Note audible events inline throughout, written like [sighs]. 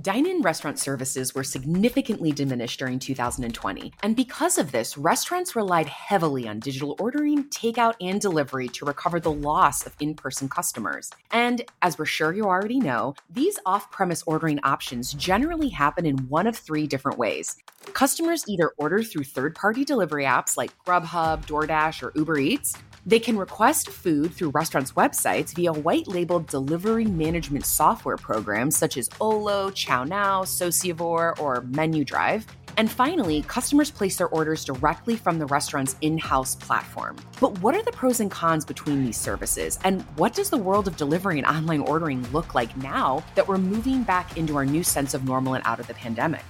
Dine in restaurant services were significantly diminished during 2020. And because of this, restaurants relied heavily on digital ordering, takeout, and delivery to recover the loss of in person customers. And as we're sure you already know, these off premise ordering options generally happen in one of three different ways. Customers either order through third party delivery apps like Grubhub, DoorDash, or Uber Eats. They can request food through restaurants' websites via white labeled delivery management software programs such as Olo, ChowNow, Sociavore, or Menu Drive. And finally, customers place their orders directly from the restaurant's in house platform. But what are the pros and cons between these services? And what does the world of delivery and online ordering look like now that we're moving back into our new sense of normal and out of the pandemic?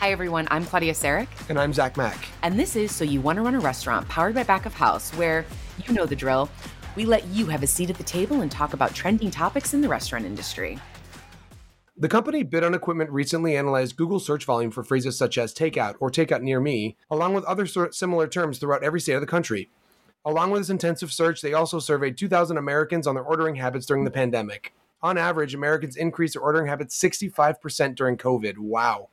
Hi, everyone. I'm Claudia Sarek. And I'm Zach Mack. And this is So You Want to Run a Restaurant, powered by Back of House, where you know the drill. We let you have a seat at the table and talk about trending topics in the restaurant industry. The company Bid on Equipment recently analyzed Google search volume for phrases such as takeout or takeout near me, along with other similar terms throughout every state of the country. Along with this intensive search, they also surveyed 2,000 Americans on their ordering habits during the pandemic. On average, Americans increased their ordering habits 65% during COVID. Wow.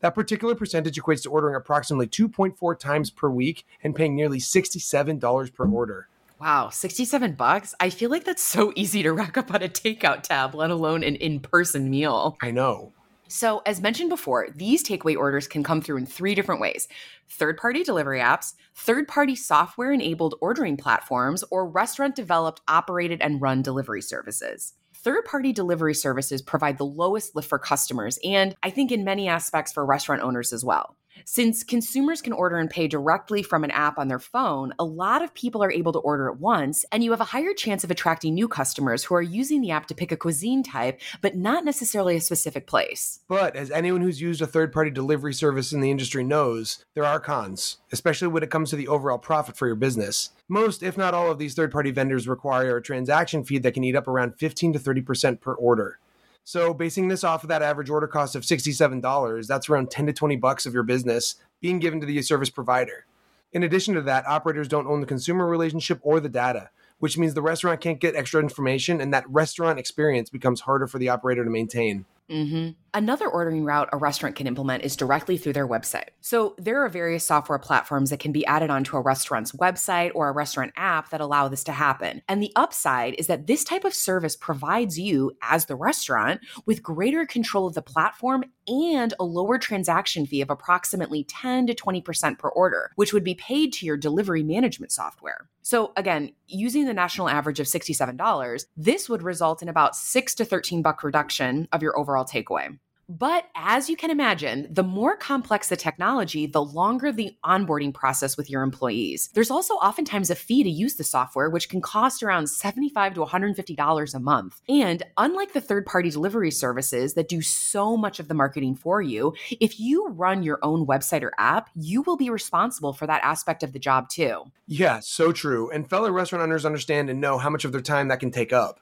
That particular percentage equates to ordering approximately 2.4 times per week and paying nearly $67 per order. Wow, 67 bucks? I feel like that's so easy to rack up on a takeout tab, let alone an in person meal. I know. So, as mentioned before, these takeaway orders can come through in three different ways third party delivery apps, third party software enabled ordering platforms, or restaurant developed, operated, and run delivery services third party delivery services provide the lowest lift for customers, and I think in many aspects for restaurant owners as well. Since consumers can order and pay directly from an app on their phone, a lot of people are able to order at once, and you have a higher chance of attracting new customers who are using the app to pick a cuisine type, but not necessarily a specific place. But as anyone who's used a third party delivery service in the industry knows, there are cons, especially when it comes to the overall profit for your business. Most, if not all, of these third party vendors require a transaction fee that can eat up around 15 to 30% per order. So basing this off of that average order cost of $67, that's around 10 to 20 bucks of your business being given to the service provider. In addition to that, operators don't own the consumer relationship or the data, which means the restaurant can't get extra information and that restaurant experience becomes harder for the operator to maintain. Mm-hmm. Another ordering route a restaurant can implement is directly through their website. So there are various software platforms that can be added onto a restaurant's website or a restaurant app that allow this to happen. And the upside is that this type of service provides you, as the restaurant, with greater control of the platform and a lower transaction fee of approximately 10 to 20% per order, which would be paid to your delivery management software. So again, using the national average of $67, this would result in about 6 to 13 buck reduction of your overall takeaway. But as you can imagine, the more complex the technology, the longer the onboarding process with your employees. There's also oftentimes a fee to use the software, which can cost around 75 to $150 a month. And unlike the third party delivery services that do so much of the marketing for you, if you run your own website or app, you will be responsible for that aspect of the job too. Yeah, so true. And fellow restaurant owners understand and know how much of their time that can take up.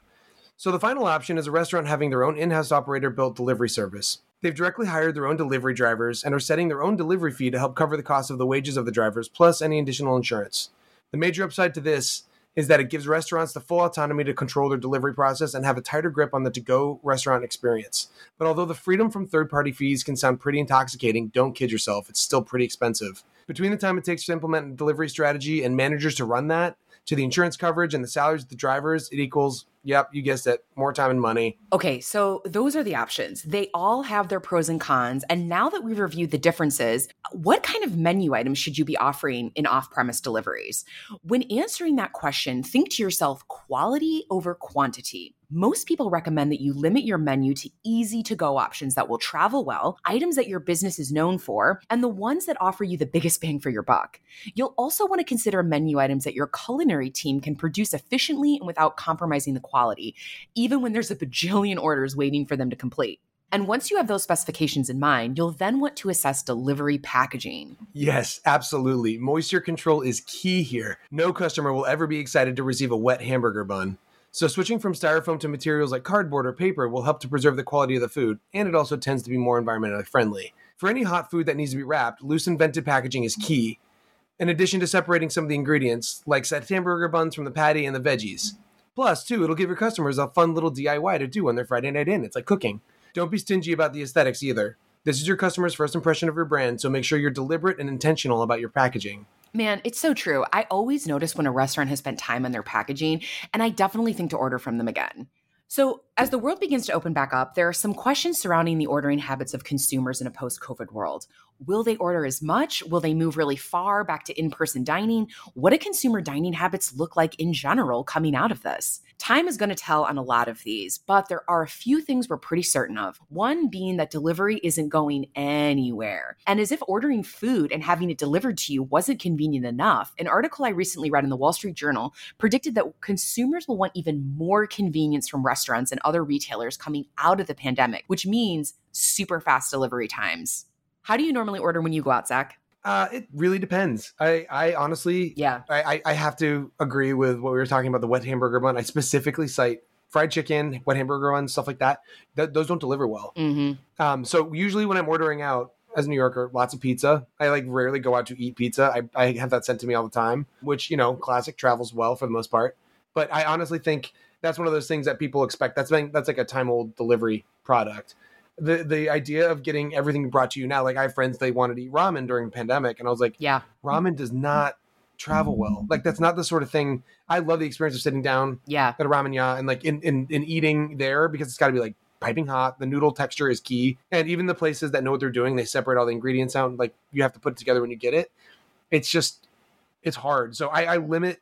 So the final option is a restaurant having their own in-house operator built delivery service. They've directly hired their own delivery drivers and are setting their own delivery fee to help cover the cost of the wages of the drivers plus any additional insurance. The major upside to this is that it gives restaurants the full autonomy to control their delivery process and have a tighter grip on the to go restaurant experience. But although the freedom from third party fees can sound pretty intoxicating, don't kid yourself, it's still pretty expensive. Between the time it takes to implement a delivery strategy and managers to run that, to the insurance coverage and the salaries of the drivers, it equals Yep, you guessed it. More time and money. Okay, so those are the options. They all have their pros and cons. And now that we've reviewed the differences, what kind of menu items should you be offering in off premise deliveries? When answering that question, think to yourself quality over quantity most people recommend that you limit your menu to easy to go options that will travel well, items that your business is known for, and the ones that offer you the biggest bang for your buck. You'll also want to consider menu items that your culinary team can produce efficiently and without compromising the quality, even when there's a bajillion orders waiting for them to complete. And once you have those specifications in mind, you'll then want to assess delivery packaging. Yes, absolutely. Moisture control is key here. No customer will ever be excited to receive a wet hamburger bun. So switching from styrofoam to materials like cardboard or paper will help to preserve the quality of the food, and it also tends to be more environmentally friendly. For any hot food that needs to be wrapped, loose and vented packaging is key. In addition to separating some of the ingredients, like set hamburger buns from the patty and the veggies. Plus, too, it'll give your customers a fun little DIY to do on their Friday night in. It's like cooking. Don't be stingy about the aesthetics either. This is your customer's first impression of your brand, so make sure you're deliberate and intentional about your packaging. Man, it's so true. I always notice when a restaurant has spent time on their packaging, and I definitely think to order from them again. So, as the world begins to open back up, there are some questions surrounding the ordering habits of consumers in a post COVID world. Will they order as much? Will they move really far back to in person dining? What do consumer dining habits look like in general coming out of this? Time is going to tell on a lot of these, but there are a few things we're pretty certain of. One being that delivery isn't going anywhere. And as if ordering food and having it delivered to you wasn't convenient enough, an article I recently read in the Wall Street Journal predicted that consumers will want even more convenience from restaurants and other retailers coming out of the pandemic, which means super fast delivery times. How do you normally order when you go out, Zach? Uh, it really depends. I, I honestly, Yeah. I, I have to agree with what we were talking about the wet hamburger bun. I specifically cite fried chicken, wet hamburger bun, stuff like that. Th- those don't deliver well. Mm-hmm. Um, so usually when I'm ordering out as a New Yorker, lots of pizza. I like rarely go out to eat pizza. I, I have that sent to me all the time, which you know, classic travels well for the most part. But I honestly think that's one of those things that people expect. That's been that's like a time old delivery product. The the idea of getting everything brought to you now, like I have friends they wanted to eat ramen during the pandemic, and I was like, Yeah. ramen does not travel well. Like that's not the sort of thing. I love the experience of sitting down Yeah. at a ramen ya and like in, in in eating there because it's got to be like piping hot. The noodle texture is key, and even the places that know what they're doing, they separate all the ingredients out. Like you have to put it together when you get it. It's just it's hard. So I, I limit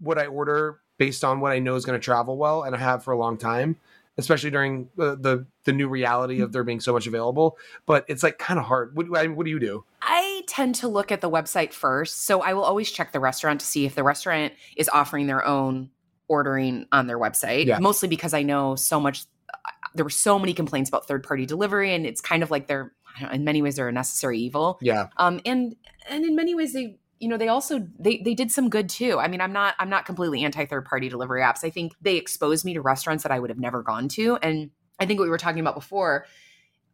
what I order based on what I know is going to travel well, and I have for a long time. Especially during the, the the new reality of mm-hmm. there being so much available, but it's like kind of hard. What, I- what do you do? I tend to look at the website first. So I will always check the restaurant to see if the restaurant is offering their own ordering on their website, Yeah. mostly because I know so much. Uh, there were so many complaints about third party delivery, and it's kind of like they're, I don't know, in many ways, they're a necessary evil. Yeah, Um, and and in many ways, they you know they also they they did some good too. I mean, I'm not I'm not completely anti third party delivery apps. I think they exposed me to restaurants that I would have never gone to, and I think what we were talking about before.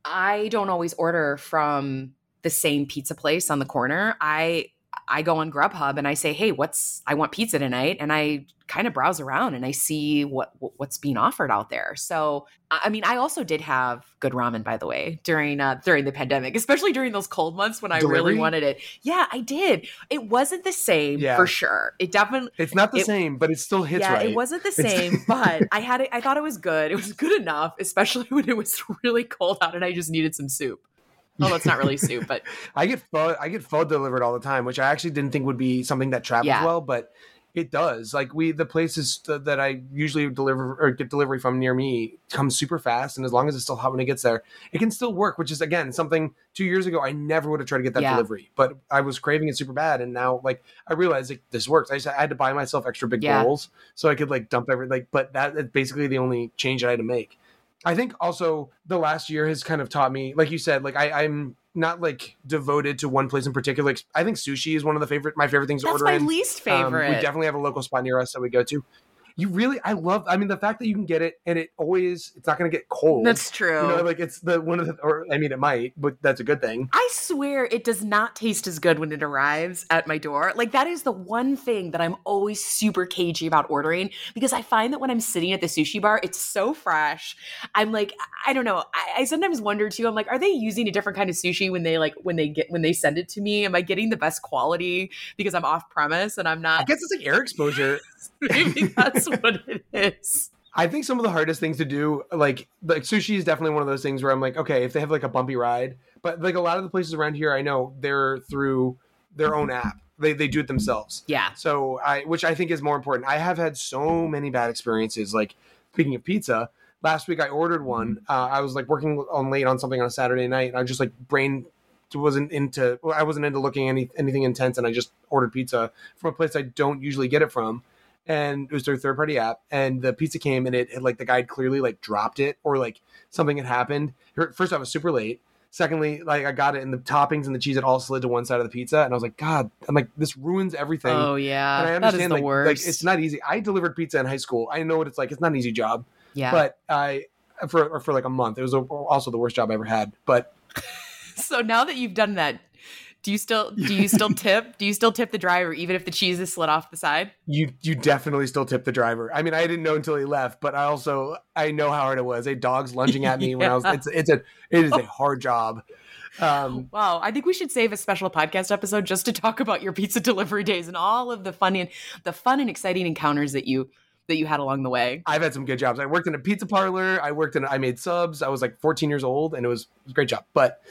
I don't always order from the same pizza place on the corner. I I go on Grubhub and I say, "Hey, what's I want pizza tonight?" and I kind of browse around and I see what what's being offered out there. So, I mean, I also did have good ramen by the way during uh during the pandemic, [laughs] especially during those cold months when I Delivery? really wanted it. Yeah, I did. It wasn't the same Yeah. for sure. It definitely it's not the It- same, but it still hits yeah, right. it wasn't the It's- same, [laughs] but I had it. I thought it was good. It was good enough, especially [laughs] when it was really cold out and I just needed some soup. Oh, that's not really soup, but [laughs] I get pho, I get pho delivered all the time, which I actually didn't think would be something that travels Yeah. well, but it does. Like we, the places that I usually deliver or get delivery from near me come super fast, and as long as it's still hot when it gets there, it can still work. Which is again something two years ago I never would have tried to get that Yeah. delivery, but I was craving it super bad, and now like I realized like this works. I just I had to buy myself extra big Yeah. bowls so I could like dump every like, but that is basically the only change that I had to make. I think also the last year has kind of taught me, like you said, like I, I'm not like devoted to one place in particular. I think sushi is one of the favorite, my favorite things to that's order my in. least Um, favorite. we definitely have a local spot near us that we go to. You really, I love. I mean, the fact that you can get it and it always, it's not going to get cold. that's true. you know, like it's the one of the, or I mean, it might, but that's a good thing. I swear it does not taste as good when it arrives at my door. Like that is the one thing that I'm always super cagey about ordering because I find that when I'm sitting at the sushi bar, it's so fresh. I'm like, I don't know. I, I sometimes wonder too. I'm like, are they using a different kind of sushi when they like when they get when they send it to me? Am I getting the best quality because I'm off premise and I'm not I guess it's like air exposure. [laughs] Maybe that's what it is. I think some of the hardest things to do, like like sushi, is definitely one of those things where I'm like, okay, if they have like a bumpy ride, but like a lot of the places around here, I know they're through their own app. They they do it themselves. Yeah. So I, which I think is more important. I have had so many bad experiences. Like speaking of pizza, last week I ordered one. Uh, I was like working on late on something on a Saturday night, and I just like brain wasn't into. well, I wasn't into looking any anything intense, and I just ordered pizza from a place I don't usually get it from. And it was their third party app, and the pizza came, and it had like the guy clearly like dropped it, or like something had happened. First off, it was super late. Secondly, like I got it, and the toppings and the cheese had all slid to one side of the pizza, and I was like, God, I'm like, this ruins everything. Oh yeah. and I that is understand the like, worst. like it's not easy. I delivered pizza in high school. I know what it's like. It's not an easy job, yeah. but I for for like a month. It was also the worst job I ever had. But [laughs] so now that you've done that Do you still do you [laughs] still tip? Do you still tip the driver even if the cheese is slid off the side? You you definitely still tip the driver. I mean, I didn't know until he left, but I also I know how hard it was. A dog's lunging at me yeah. when I was. [laughs] It's it's a it is a hard job. Um, wow, I think we should save a special podcast episode just to talk about your pizza delivery days and all of the fun and the fun and exciting encounters that you that you had along the way. I've had some good jobs. I worked in a pizza parlor. I worked in. I made subs. I was like 14 years old, and it was, it was a great job. But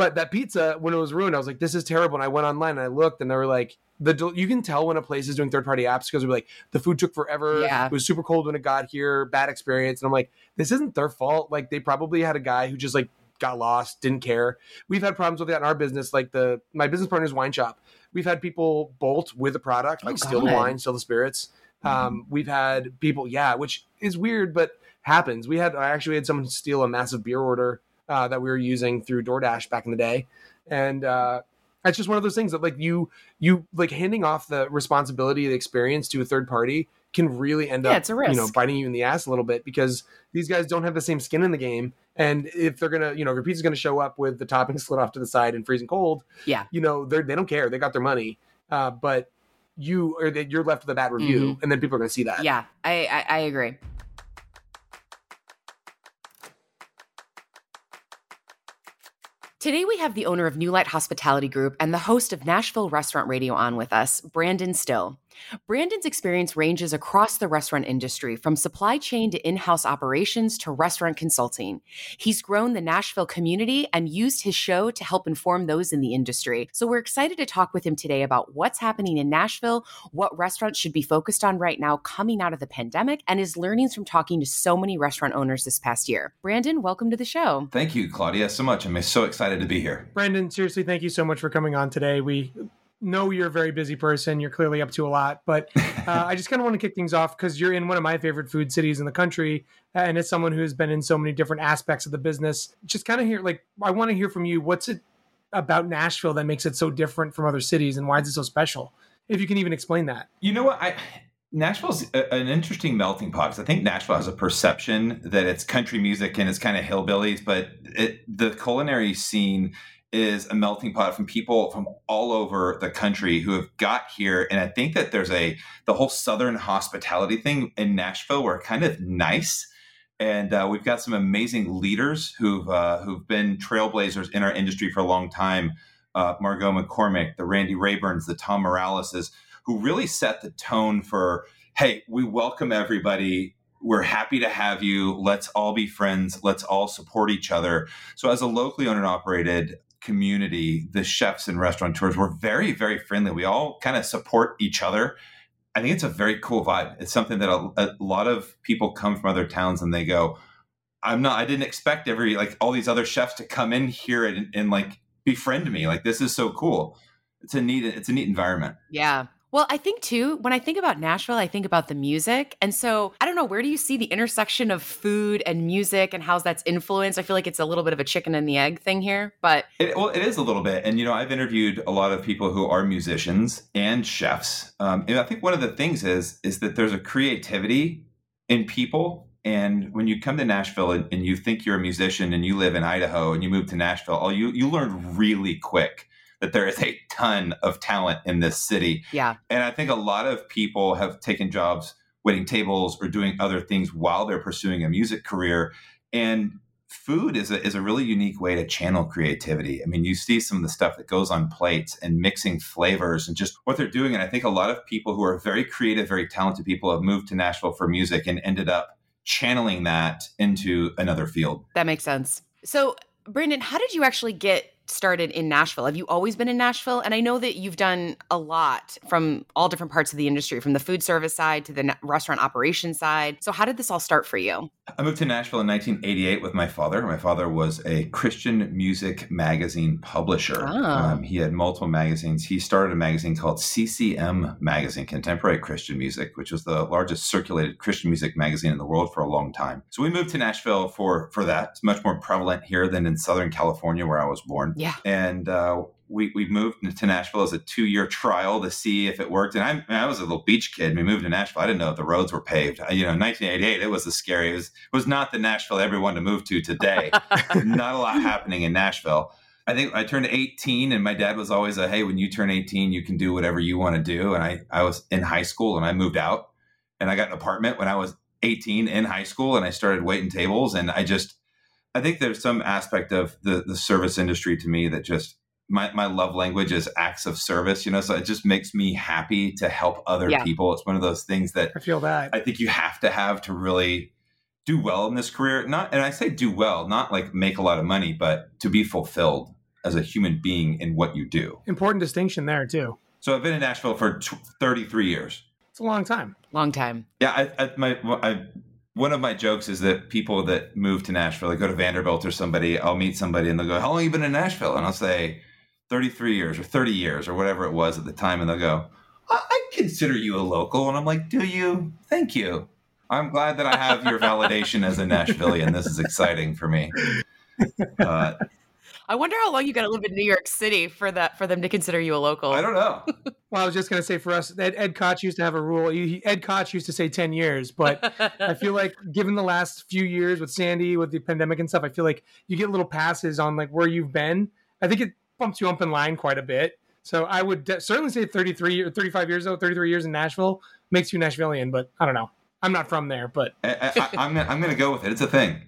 but that pizza, when it was ruined, I was like, this is terrible. And I went online and I looked, and they were like, the you can tell when a place is doing third party apps because they're like, the food took forever. Yeah. It was super cold when it got here. Bad experience. And I'm like, this isn't their fault. Like they probably had a guy who just like got lost, didn't care. We've had problems with that in our business. Like the my business partner's wine shop. We've had people bolt with a product, like oh, steal the wine, steal the spirits. Um, we've had people, yeah, which is weird, but happens. We had I actually had someone steal a massive beer order uh, that we were using through DoorDash back in the day, and uh, it's just one of those things that like you you like handing off the responsibility of the experience to a third party can really end yeah, up you know biting you in the ass a little bit because these guys don't have the same skin in the game. And if they're gonna you know if your pizza's gonna show up with the topping [laughs] slid off to the side and freezing cold yeah. you know they're they don't care. They got their money. Uh, but you or that you're left with a bad review mm-hmm. and then people are gonna see that. Yeah I, I, I agree Today, we have the owner of New Light Hospitality Group and the host of Nashville Restaurant Radio on with us, Brandon Styll. Brandon's experience ranges across the restaurant industry, from supply chain to in house operations to restaurant consulting. He's grown the Nashville community and used his show to help inform those in the industry. So we're excited to talk with him today about what's happening in Nashville, what restaurants should be focused on right now coming out of the pandemic, and his learnings from talking to so many restaurant owners this past year. Brandon, welcome to the show. Thank you, Claudia, so much. I'm so excited to be here. Brandon, seriously, thank you so much for coming on today. We know you're a very busy person. You're clearly up to a lot, but [laughs] uh, I just kind of want to kick things off because you're in one of my favorite food cities in the country, and as someone who's been in so many different aspects of the business, just kind of hear like I want to hear from you. What's it about Nashville that makes it so different from other cities, and why is it so special? If you can even explain that. You know what I. Nashville's a, an interesting melting pot because I think Nashville has a perception that it's country music and it's kind of hillbillies, but it, the culinary scene is a melting pot from people from all over the country who have got here and i think that there's a the whole southern hospitality thing in nashville we're kind of nice and uh, we've got some amazing leaders who've uh, who've been trailblazers in our industry for a long time uh, margot mccormack the randy rayburns the tom moraleses who really set the tone for hey we welcome everybody we're happy to have you. Let's all be friends. Let's all support each other. So, as a locally owned and operated community, the chefs and restaurateurs were very, very friendly. We all kind of support each other. I think it's a very cool vibe. It's something that a, a, lot of people come from other towns and they go, I'm not, I didn't expect every, like all these other chefs to come in here and, and like befriend me. Like, this is so cool. It's a neat, it's a neat environment. Yeah. Well, I think too, when I think about Nashville, I think about the music. And so I don't know, where do you see the intersection of food and music and how's that's influenced? I feel like it's a little bit of a chicken and the egg thing here, but. It, well, it is a little bit. And, you know, I've interviewed a lot of people who are musicians and chefs. Um, and I think one of the things is, is that there's a creativity in people and when you come to Nashville and, and, you think you're a musician and you live in Idaho and you move to Nashville, oh, you you learn really quick that there is a ton of talent in this city. Yeah. And I think a lot of people have taken jobs waiting tables or doing other things while they're pursuing a music career. And food is a, is a really unique way to channel creativity. I mean, you see some of the stuff that goes on plates and mixing flavors and just what they're doing. And I think a lot of people who are very creative, very talented people have moved to Nashville for music and ended up channeling that into another field. That makes sense. So, Brandon, how did you actually get started in Nashville? Have you always been in Nashville? And I know that you've done a lot from all different parts of the industry, from the food service side to the restaurant operation side. So, how did this all start for you? I moved to Nashville in 1988 with my father. My father was a Christian music magazine publisher. Oh. Um, he had multiple magazines. He started a magazine called CCM Magazine, Contemporary Christian Music, which was the largest circulated Christian music magazine in the world for a long time. So we moved to Nashville for for that. It's much more prevalent here than in Southern California, where I was born. Yeah. And uh, we, we moved to Nashville as a two year trial to see if it worked. And I, I was a little beach kid. We moved to Nashville. I didn't know if the roads were paved. You know, 1988, it was a scary. It was, it was not the Nashville everyone to move to today. [laughs] not a lot happening in Nashville. I think I turned 18 and my dad was always a, hey, when you turn 18, you can do whatever you want to do. And I, I was in high school and I moved out and I got an apartment when I was 18 in high school and I started waiting tables. And I just, I think there's some aspect of the, the service industry to me that just, my, my love language is acts of service, you know, so it just makes me happy to help other yeah. people. It's one of those things that I feel that I think you have to have to really do well in this career. Not, and I say do well, not like make a lot of money, but to be fulfilled as a human being in what you do. Important distinction there too. So I've been in Nashville for t- 33 years. It's a long time. Long time. Yeah, I, I, my I, one of my jokes is that people that move to Nashville, they go to Vanderbilt or somebody, I'll meet somebody and they'll go, "How long have you been in Nashville?" And I'll say, "33 years or 30 years or whatever it was at the time," and they'll go, I, I consider you a local," and I'm like, "Do you? Thank you." I'm glad that I have your validation as a [laughs] Nashvilleian. This is exciting for me. Uh, I wonder how long you got to live in New York City for that for them to consider you a local. I don't know. [laughs] well, I was just going to say for us, Ed, Ed Koch used to have a rule. He, Ed Koch used to say ten years, but I feel like [laughs] given the last few years with Sandy, with the pandemic and stuff, I feel like you get little passes on like where you've been. I think it bumps you up in line quite a bit. So I would de- certainly say 33 or 35 years though, 33 years in Nashville makes you Nashvilleian, but I don't know. I'm not from there, but I, I, I'm, I'm going to go with it. It's a thing.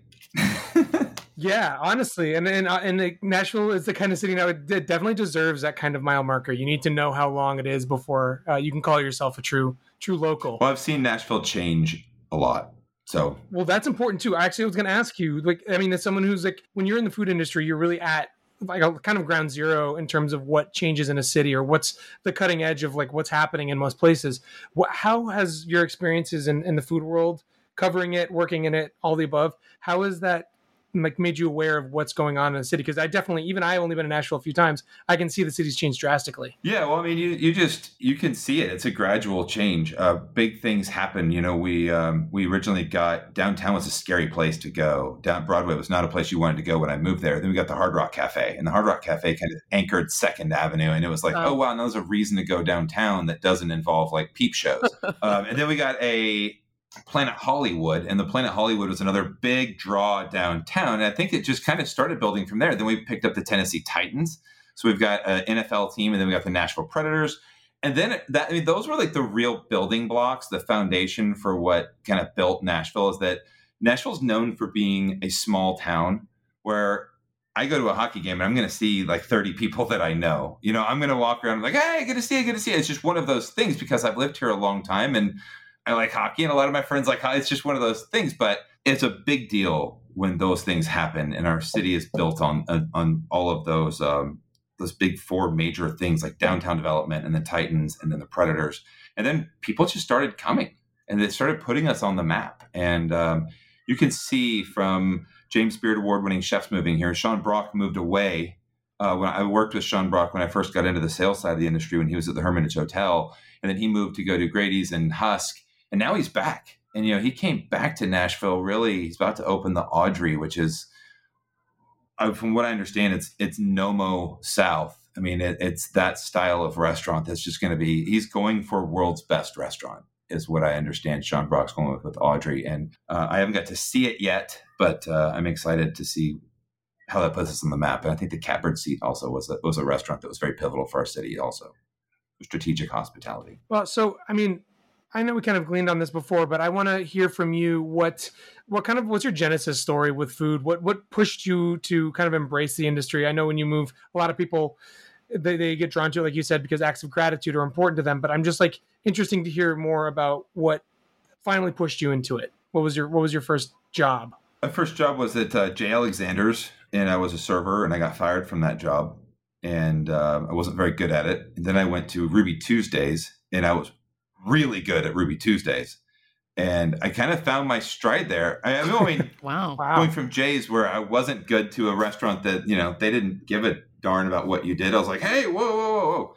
Yeah, honestly, and and uh, and Nashville is the kind of city now it definitely deserves that kind of mile marker. You need to know how long it is before uh, you can call yourself a true true local. Well, I've seen Nashville change a lot. So, well, that's important too. Actually, I was going to ask you, like, I mean, as someone who's like, when you're in the food industry, you're really at like a kind of ground zero in terms of what changes in a city or what's the cutting edge of like what's happening in most places. What, how has your experiences in, in the food world, covering it, working in it, all the above, how has that like made you aware of what's going on in the city? Because I definitely, even i've only been in Nashville a few times, I can see the city's changed drastically. Yeah, well, I mean, you you just you can see it. It's a gradual change. Uh, big things happen. You know, we um, we originally got downtown was a scary place to go. Down Broadway was not a place you wanted to go when I moved there. Then we got the Hard Rock Cafe, and the Hard Rock Cafe kind of anchored Second Avenue, and it was like, oh, oh wow, now there's a reason to go downtown that doesn't involve like peep shows. [laughs] um, and then we got a Planet Hollywood, and the Planet Hollywood was another big draw downtown. And I think it just kind of started building from there. Then we picked up the Tennessee Titans. So we've got an NFL team, and then we got the Nashville Predators. And then that I mean, those were like the real building blocks, the foundation for what kind of built Nashville is that Nashville's known for being a small town where I go to a hockey game and I'm going to see like 30 people that I know. You know, I'm going to walk around like, hey, good to see you, good to see you. It's just one of those things because I've lived here a long time and I like hockey, and a lot of my friends like hockey. It's just one of those things, but it's a big deal when those things happen, and our city is built on on all of those um, those big four major things like downtown development, and the Titans, and then the Predators, and then people just started coming, and they started putting us on the map, and um, you can see from James Beard Award winning chefs moving here. Sean Brock moved away uh, when I worked with Sean Brock when I first got into the sales side of the industry when he was at the Hermitage Hotel, and then he moved to go to McCrady's and Husk, and now he's back. And you know, he came back to Nashville. Really, he's about to open the Audrey, which is, uh, from what I understand, it's it's Noma South. I mean, it, it's that style of restaurant that's just going to be. He's going for world's best restaurant, is what I understand. Sean Brock's going with with Audrey, and uh, I haven't got to see it yet, but uh, I'm excited to see how that puts us on the map. And I think the Catbird Seat also was a, was a restaurant that was very pivotal for our city, also strategic hospitality. Well, so I mean, I know we kind of gleaned on this before, but I want to hear from you what what kind of what's your genesis story with food? What what pushed you to kind of embrace the industry? I know when you move, a lot of people they, they get drawn to it, like you said, because acts of gratitude are important to them. But I'm just like interesting to hear more about what finally pushed you into it. What was your what was your first job? My first job was at uh, J. Alexander's, and I was a server, and I got fired from that job, and uh, I wasn't very good at it. And then I went to Ruby Tuesdays, and I was really good at Ruby Tuesdays. And I kind of found my stride there. I, mean, [laughs] wow. going from Jay's where I wasn't good to a restaurant that, you know, they didn't give a darn about what you did. I was like, hey, whoa, whoa, whoa, whoa.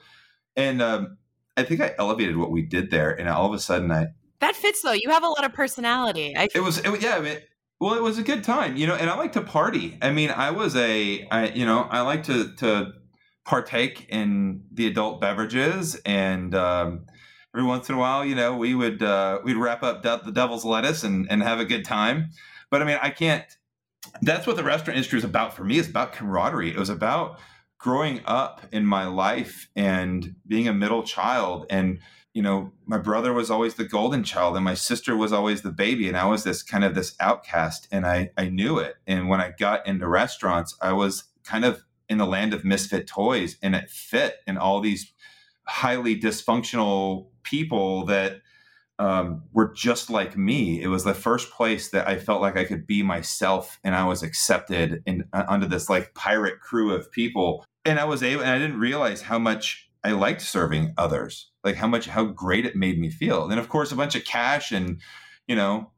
And um, I think I elevated what we did there. And all of a sudden I. That fits though. You have a lot of personality. I- it was, it, yeah. I mean, well, it was a good time, you know, and I like to party. I mean, I was a, I, you know, I like to, to partake in the adult beverages and, um, every once in a while, you know, we would uh, we'd wrap up de- the devil's lettuce and and have a good time. But I mean, I can't. That's what the restaurant industry is about for me. It's about camaraderie. It was about growing up in my life and being a middle child and you know my brother was always the golden child and my sister was always the baby and i was this kind of this outcast and i i knew it and when i got into restaurants i was kind of in the land of misfit toys and it fit in all these highly dysfunctional people that um, were just like me. It was the first place that I felt like I could be myself and I was accepted in uh, under this like pirate crew of people. And I was able, and I didn't realize how much I liked serving others, like how much, how great it made me feel. And of course, a bunch of cash and, you know,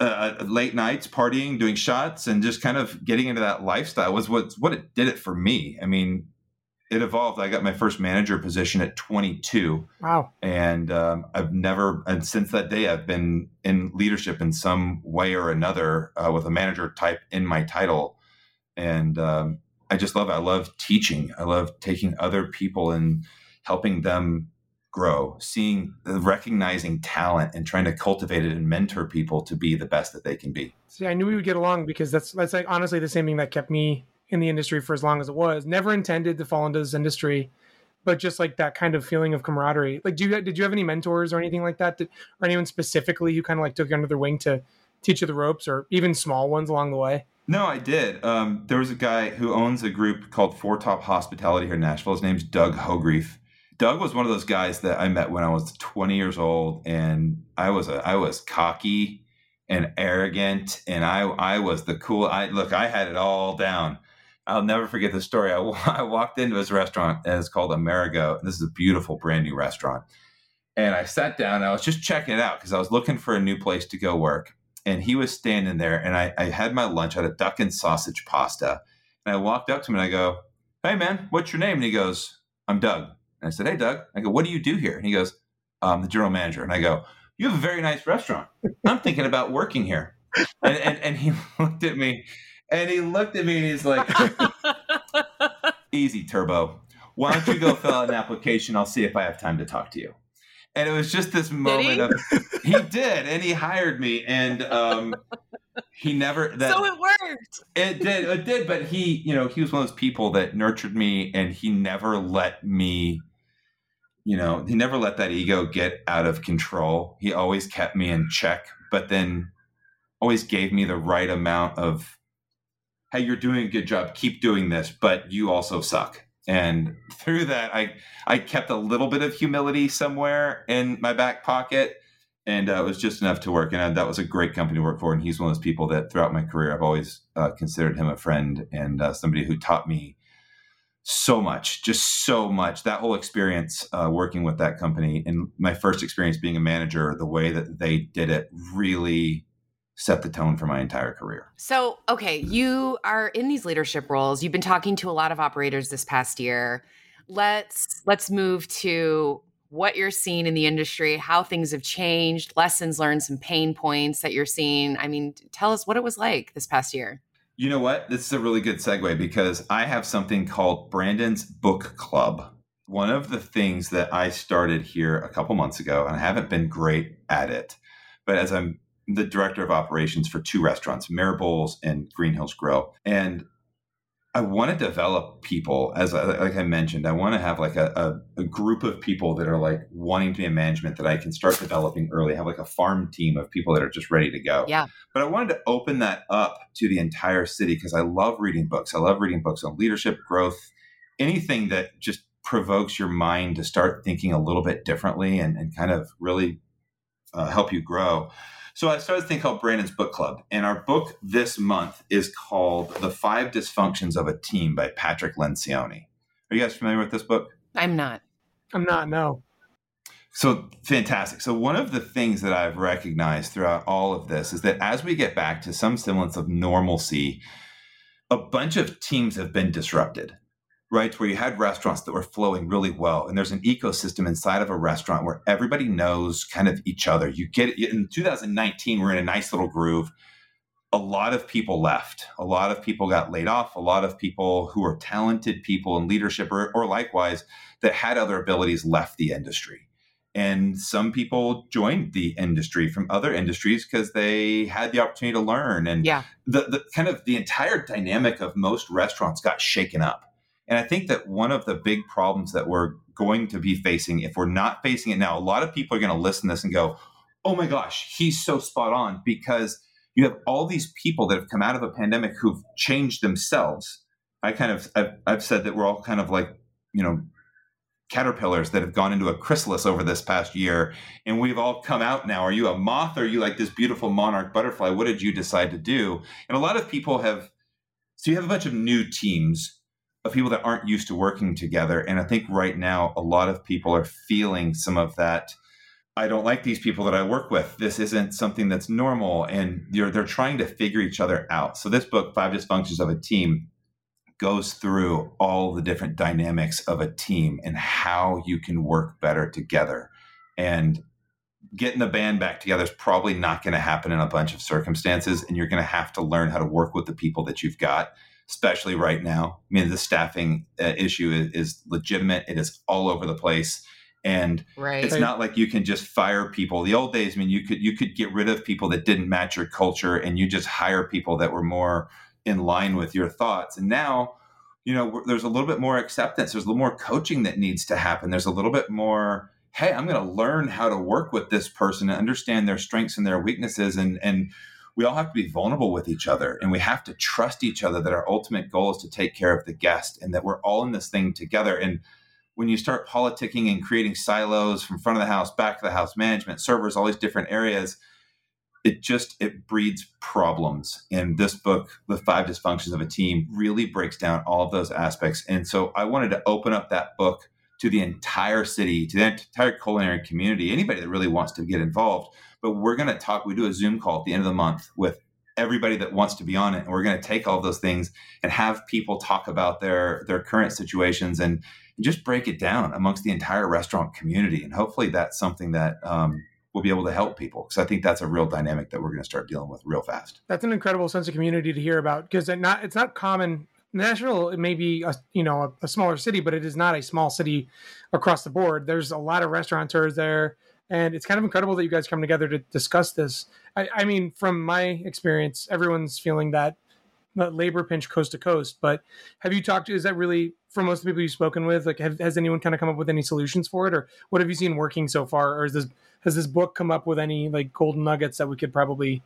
uh, uh late nights partying, doing shots, and just kind of getting into that lifestyle was what what it did it for me. I mean, it evolved. I got my first manager position at 22. Wow. And um, I've never, and since that day, I've been in leadership in some way or another uh, with a manager type in my title. And um, I just love it. I love teaching. I love taking other people and helping them grow, seeing, recognizing talent and trying to cultivate it and mentor people to be the best that they can be. See, I knew we would get along because that's, that's like honestly the same thing that kept me in the industry for as long as it was. Never intended to fall into this industry, but just like that kind of feeling of camaraderie. Like, do you did you have any mentors or anything like that, that or anyone specifically who kind of like took you under their wing to teach you the ropes, or even small ones along the way? No, I did. Um, there was a guy who owns a group called Four Top Hospitality here in Nashville. His name's Doug Hogreef. Doug was one of those guys that I met when I was 20 years old, and I was a, I was cocky and arrogant, and I I was the cool. I look, I had it all down. I'll never forget the story. I, [laughs] I walked into his restaurant and it's called Amerigo. This is a beautiful, brand new restaurant. And I sat down and I was just checking it out because I was looking for a new place to go work. And he was standing there and I, I had my lunch. I had a duck and sausage pasta. And I walked up to him and I go, Hey man, what's your name? And he goes, I'm Doug. And I said, Hey Doug. I go, What do you do here? And he goes, I'm the general manager. And I go, You have a very nice restaurant. I'm thinking about working here. And, and, and he [laughs] looked at me and he looked at me and he's like, [laughs] Easy, Turbo. Why don't you go fill out an application? I'll see if I have time to talk to you. And it was just this moment he? of he did, and he hired me, and um, he never that so it worked. It did, it did, but he, you know, he was one of those people that nurtured me, and he never let me, you know, he never let that ego get out of control. He always kept me in check, but then always gave me the right amount of hey, you're doing a good job, keep doing this, but you also suck. And through that, I I kept a little bit of humility somewhere in my back pocket, and uh, it was just enough to work. And uh, that was a great company to work for. And he's one of those people that throughout my career, I've always uh, considered him a friend and uh, somebody who taught me so much, just so much. That whole experience uh, working with that company and my first experience being a manager, the way that they did it really set the tone for my entire career. So, okay, you are in these leadership roles. You've been talking to a lot of operators this past year. Let's let's move to what you're seeing in the industry, how things have changed, lessons learned, some pain points that you're seeing. I mean, tell us what it was like this past year. You know what? This is a really good segue because I have something called Brandon's Book Club. One of the things that I started here a couple months ago, and I haven't been great at it, but as I'm the director of operations for two restaurants, Maribel's and Green Hills Grill. And I want to develop people, as I, like I mentioned, I want to have like a, a, a, group of people that are like wanting to be in management that I can start developing early. Have like a farm team of people that are just ready to go. Yeah. But I wanted to open that up to the entire city because I love reading books. I love reading books on leadership, growth, anything that just provokes your mind to start thinking a little bit differently and, and kind of really uh, help you grow. So I started a thing called Brandon's Book Club, and our book this month is called "The Five Dysfunctions of a Team" by Patrick Lencioni. Are you guys familiar with this book? I'm not. I'm not. No. So fantastic. So one of the things that I've recognized throughout all of this is that as we get back to some semblance of normalcy, a bunch of teams have been disrupted right? Where you had restaurants that were flowing really well, and there's an ecosystem inside of a restaurant where everybody knows kind of each other. You get in 2019, we're in a nice little groove. A lot of people left. A lot of people got laid off. A lot of people who are talented people in leadership or, or likewise that had other abilities left the industry. And some people joined the industry from other industries because they had the opportunity to learn. And yeah. the, the kind of the entire dynamic of most restaurants got shaken up And I think that one of the big problems that we're going to be facing, if we're not facing it now, a lot of people are going to listen to this and go, oh my gosh, he's so spot on because you have all these people that have come out of a pandemic who've changed themselves. I kind of, I've, I've said that we're all kind of like, you know, caterpillars that have gone into a chrysalis over this past year and we've all come out now. Are you a moth? Are you like this beautiful monarch butterfly? What did you decide to do? And a lot of people have so you have a bunch of new teams of people that aren't used to working together and i think right now a lot of people are feeling some of that I don't like these people that I work with. This isn't something that's normal. And they're, they're trying to figure each other out. So, this book, Five Dysfunctions of a Team, goes through all the different dynamics of a team and how you can work better together. And getting the band back together is probably not going to happen in a bunch of circumstances. And you're going to have to learn how to work with the people that you've got, especially right now. I mean, the staffing uh, issue is, is legitimate, it is all over the place. And right. it's not like you can just fire people. The old days i mean you could you could get rid of people that didn't match your culture and you just hire people that were more in line with your thoughts. And now you know there's a little bit more acceptance. There's a little more coaching that needs to happen. There's a little bit more hey i'm going to learn how to work with this person and understand their strengths and their weaknesses and and we all have to be vulnerable with each other and we have to trust each other that our ultimate goal is to take care of the guest and that we're all in this thing together and when you start politicking and creating silos from front of the house, back of the house, management, servers, all these different areas, it just it breeds problems. And this book, The Five Dysfunctions of a Team, really breaks down all of those aspects. And so I wanted to open up that book to the entire city, to the entire culinary community, anybody that really wants to get involved. But we're going to talk, we do a Zoom call at the end of the month with everybody that wants to be on it and we're going to take all those things and have people talk about their their current situations and just break it down amongst the entire restaurant community. And hopefully that's something that um, will be able to help people because I think that's a real dynamic that we're going to start dealing with real fast. That's an incredible sense of community to hear about because it not it's not common. Nashville it may be a you know a, a, smaller city, but it is not a small city across the board. There's a lot of restaurateurs there, and it's kind of incredible that you guys come together to discuss this. I, I mean, from my experience, everyone's feeling that labor pinch coast to coast. But have you talked? To is that really for most of the people you've spoken with? Like, have, has anyone kind of come up with any solutions for it, or what have you seen working so far? Or is this has this book come up with any like golden nuggets that we could probably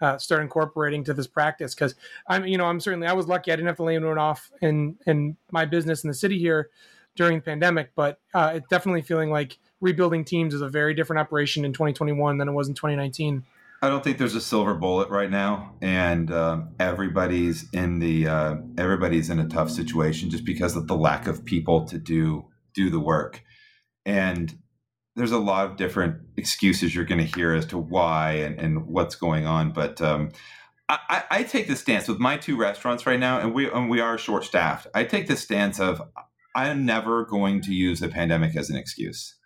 uh, start incorporating to this practice? Because I'm, you know, I'm certainly I was lucky I didn't have to lay anyone off in in my business in the city here during the pandemic, but uh, it's definitely feeling like rebuilding teams is a very different operation in 2021 than it was in 2019. I don't think there's a silver bullet right now, and um, everybody's in the uh, everybody's in a tough situation just because of the lack of people to do do the work, and there's a lot of different excuses you're going to hear as to why and, and what's going on. But um, I, I, take the stance with my two restaurants right now, and we and we are short staffed. I take the stance of I'm never going to use the pandemic as an excuse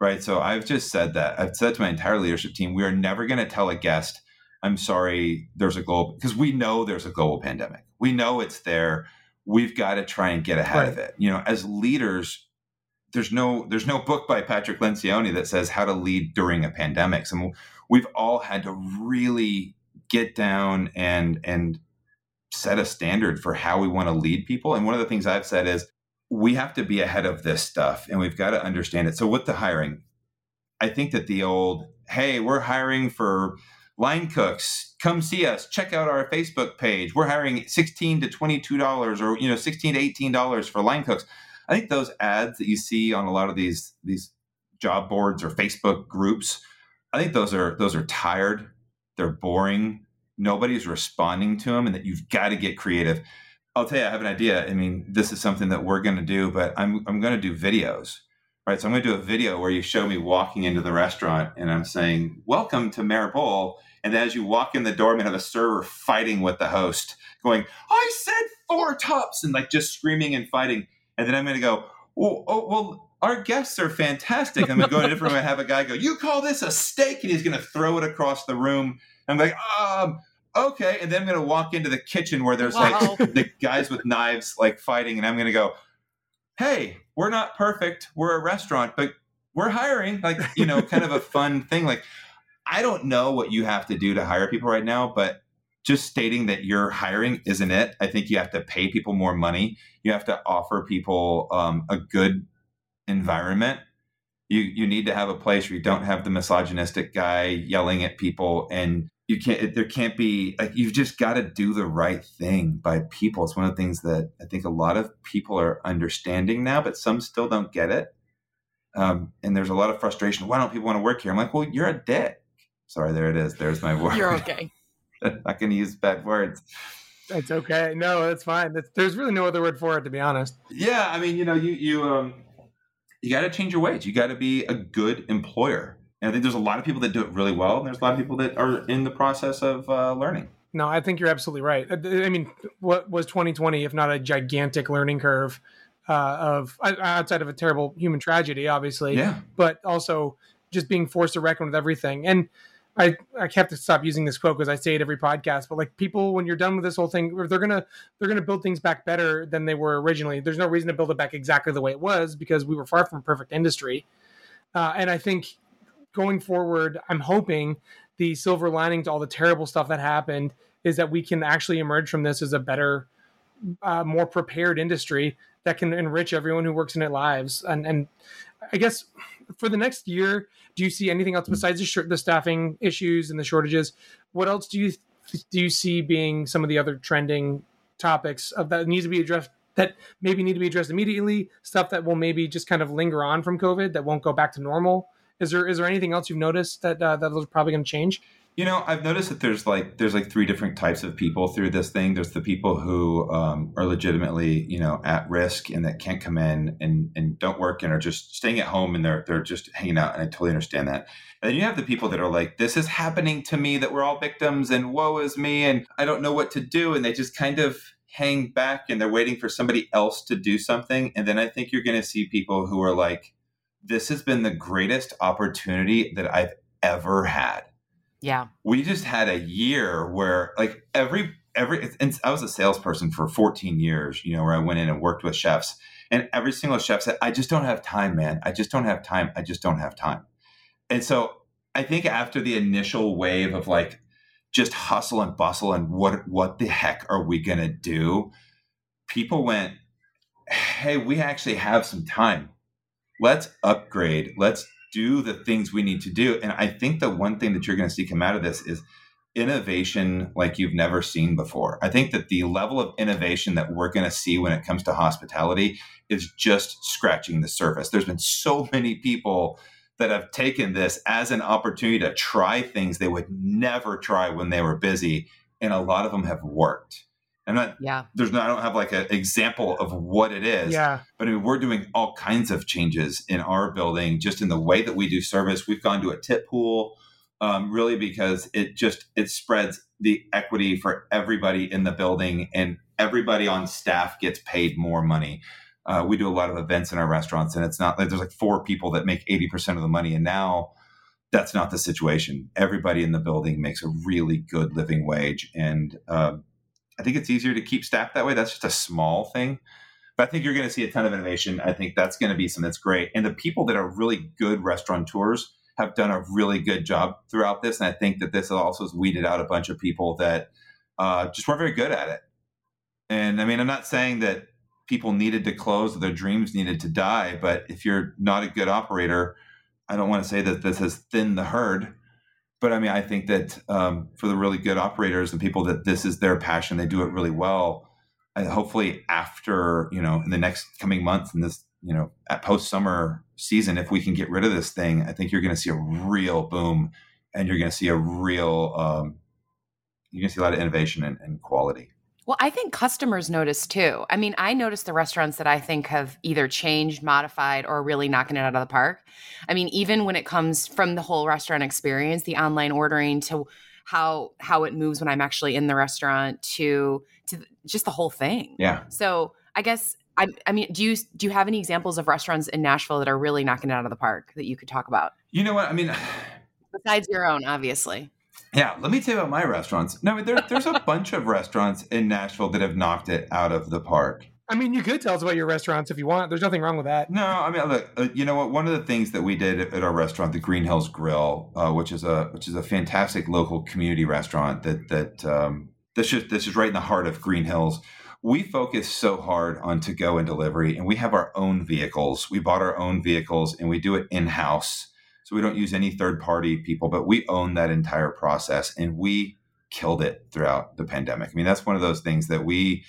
right? So I've just said that. I've said to my entire leadership team, we are never going to tell a guest, I'm sorry, there's a global, because we know there's a global pandemic. We know it's there. We've got to try and get ahead right. of it. You know, as leaders, there's no there's no book by Patrick Lencioni that says how to lead during a pandemic. So we've all had to really get down and and set a standard for how we want to lead people. And one of the things I've said is we have to be ahead of this stuff and we've got to understand it. So with the hiring, I think that the old, hey, we're hiring for line cooks, come see us, check out our Facebook page. We're hiring 16 to $22 or you know 16 to $18 for line cooks. I think those ads that you see on a lot of these these job boards or Facebook groups, I think those are those are tired, they're boring, nobody's responding to them and that you've got to get creative. I'll tell you, I have an idea. I mean, this is something that we're going to do, but I'm I'm going to do videos, right? So I'm going to do a video where you show me walking into the restaurant, and I'm saying, "Welcome to Maribel," and as you walk in the door, I'm to have a server fighting with the host, going, "I said four tops," and like just screaming and fighting, and then I'm going to go, "Oh, oh well." Our guests are fantastic. I'm going to go in a different room and have a guy go, You call this a steak? And he's going to throw it across the room. I'm like, um, okay. And then I'm going to walk into the kitchen where there's wow. like the guys with knives like fighting, and I'm going to go, hey, we're not perfect. We're a restaurant, but we're hiring. Like, you know, kind of a fun thing. Like, I don't know what you have to do to hire people right now, but just stating that you're hiring isn't it. I think you have to pay people more money. You have to offer people um, a good environment. You you need to have a place where you don't have the misogynistic guy yelling at people, and you can't. There can't be like you've just got to do the right thing by people. It's one of the things that I think a lot of people are understanding now, but some still don't get it. Um, and there's a lot of frustration. Why don't people want to work here? I'm like, well, you're a dick. Sorry, there it is. There's my word. You're [laughs] okay. I'm not going to use bad words. That's okay. No, that's fine. That's, there's really no other word for it, to be honest. Yeah, I mean, you know, you you um, you got to change your ways. You got to be a good employer. And I think there's a lot of people that do it really well, and there's a lot of people that are in the process of uh, learning. No, I think you're absolutely right. Uh, I mean, what was 2020 if not a gigantic learning curve uh, of outside of a terrible human tragedy, obviously, Yeah. but also just being forced to reckon with everything. And I I have to stop using this quote because I say it every podcast. But like people, when you're done with this whole thing, they're gonna they're gonna build things back better than they were originally. There's no reason to build it back exactly the way it was because we were far from a perfect industry. Uh, and I think going forward, I'm hoping the silver lining to all the terrible stuff that happened is that we can actually emerge from this as a better, uh, more prepared industry that can enrich everyone who works in it lives. And and I guess for the next year, do you see anything else besides the, sh- the staffing issues and the shortages? What else do you do you see being some of the other trending topics of that needs to be addressed that maybe need to be addressed immediately? Stuff that will maybe just kind of linger on from COVID that won't go back to normal. Is there is there anything else you've noticed that uh, that is probably going to change? You know, I've noticed that there's like there's like three different types of people through this thing. There's the people who um, are legitimately, you know, at risk and that can't come in and, and don't work and are just staying at home and they're they're just hanging out. And I totally understand that. And then you have the people that are like, this is happening to me, that we're all victims and woe is me and I don't know what to do. And they just kind of hang back and they're waiting for somebody else to do something. And then I think you're going to see people who are like, this has been the greatest opportunity that I've ever had Yeah. we just had a year where like every every and I was a salesperson for 14 years, you know, where I went in and worked with chefs and every single chef said, I just don't have time, man. I just don't have time. I just don't have time. And so I think after the initial wave of like just hustle and bustle and what what the heck are we gonna do? People went, Hey, we actually have some time. Let's upgrade. Let's do the things we need to do. And I think the one thing that you're going to see come out of this is innovation like you've never seen before. I think that the level of innovation that we're going to see when it comes to hospitality is just scratching the surface. There's been so many people that have taken this as an opportunity to try things they would never try when they were busy, and a lot of them have worked. I'm not Yeah. there's no I don't have like an example of what it is. Yeah, But I mean, we're doing all kinds of changes in our building, just in the way that we do service. We've gone to a tip pool, um, really because it just it spreads the equity for everybody in the building, and everybody on staff gets paid more money. Uh, we do a lot of events in our restaurants, and it's not like there's like four people that make eighty percent of the money, and now that's not the situation. Everybody in the building makes a really good living wage, and um, I think it's easier to keep staff that way. That's just a small thing. But I think you're going to see a ton of innovation. I think that's going to be something that's great. And the people that are really good restaurateurs have done a really good job throughout this. And I think that this also has weeded out a bunch of people that uh, just weren't very good at it. And I mean, I'm not saying that people needed to close or their dreams needed to die, but if you're not a good operator, I don't want to say that this has thinned the herd. But I mean, I think that um, for the really good operators and people that this is their passion, they do it really well. And hopefully, after you know, in the next coming months, in this you know, at post summer season, if we can get rid of this thing, I think you're going to see a real boom, and you're going to see a real, um, you're going to see a lot of innovation and, and quality. Well, I think customers notice too. I mean, I notice the restaurants that I think have either changed, modified, or really knocking it out of the park. I mean, even when it comes from the whole restaurant experience, the online ordering to how how it moves when I'm actually in the restaurant to to just the whole thing. Yeah. So I guess I, I mean, do you do you have any examples of restaurants in Nashville that are really knocking it out of the park that you could talk about You know what? I mean, [sighs] besides your own, obviously? Yeah, let me tell you about my restaurants. No, there, there's a [laughs] bunch of restaurants in Nashville that have knocked it out of the park. I mean, you could tell us about your restaurants if you want. There's nothing wrong with that. No, I mean, look, uh, you know what? One of the things that we did at our restaurant, the Green Hills Grill, uh, which is a which is a fantastic local community restaurant that that um, this is this is right in the heart of Green Hills. We focus so hard on to go and delivery, and we have our own vehicles. We bought our own vehicles, and we do it in house. So we don't use any third party people, but we own that entire process, and we killed it throughout the pandemic. I mean, that's one of those things that we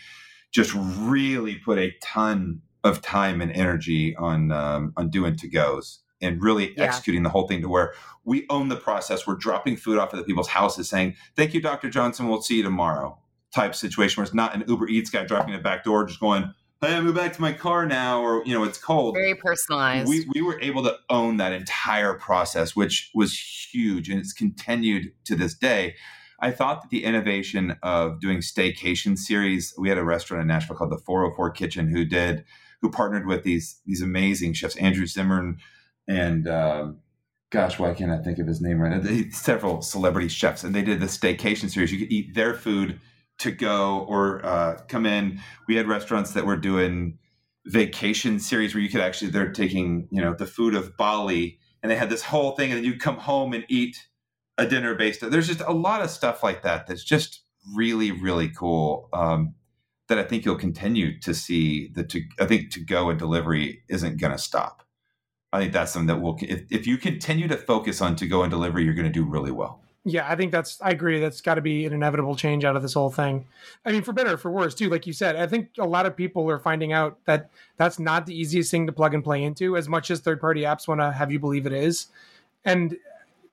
just really put a ton of time and energy on um, on doing to goes and really yeah. executing the whole thing to where we own the process. We're dropping food off at the people's houses, saying, "Thank you, Dr. Johnson. We'll see you tomorrow." Type situation where it's not an Uber Eats guy dropping the back door, just going, "Hey, I move back to my car now," or you know, it's cold. Very personalized. We we were able to own that entire process, which was huge, and it's continued to this day. I thought that the innovation of doing staycation series, we had a restaurant in Nashville called the 404 Kitchen who did, who partnered with these these amazing chefs, Andrew Zimmern and um, gosh, why can't I think of his name right now? They, several celebrity chefs, and they did the staycation series. You could eat their food to go or uh, come in. We had restaurants that were doing vacation series where you could actually they're taking you know the food of Bali, and they had this whole thing, and then you come home and eat a dinner based. There's just a lot of stuff like that that's just really really cool. Um, that I think you'll continue to see. The to I think to go and delivery isn't going to stop. I think that's something that will, if, if you continue to focus on to go and delivery, you're going to do really well. Yeah, I think that's, I agree. That's got to be an inevitable change out of this whole thing. I mean, for better for worse, too. Like you said, I think a lot of people are finding out that that's not the easiest thing to plug and play into as much as third party apps want to have you believe it is. And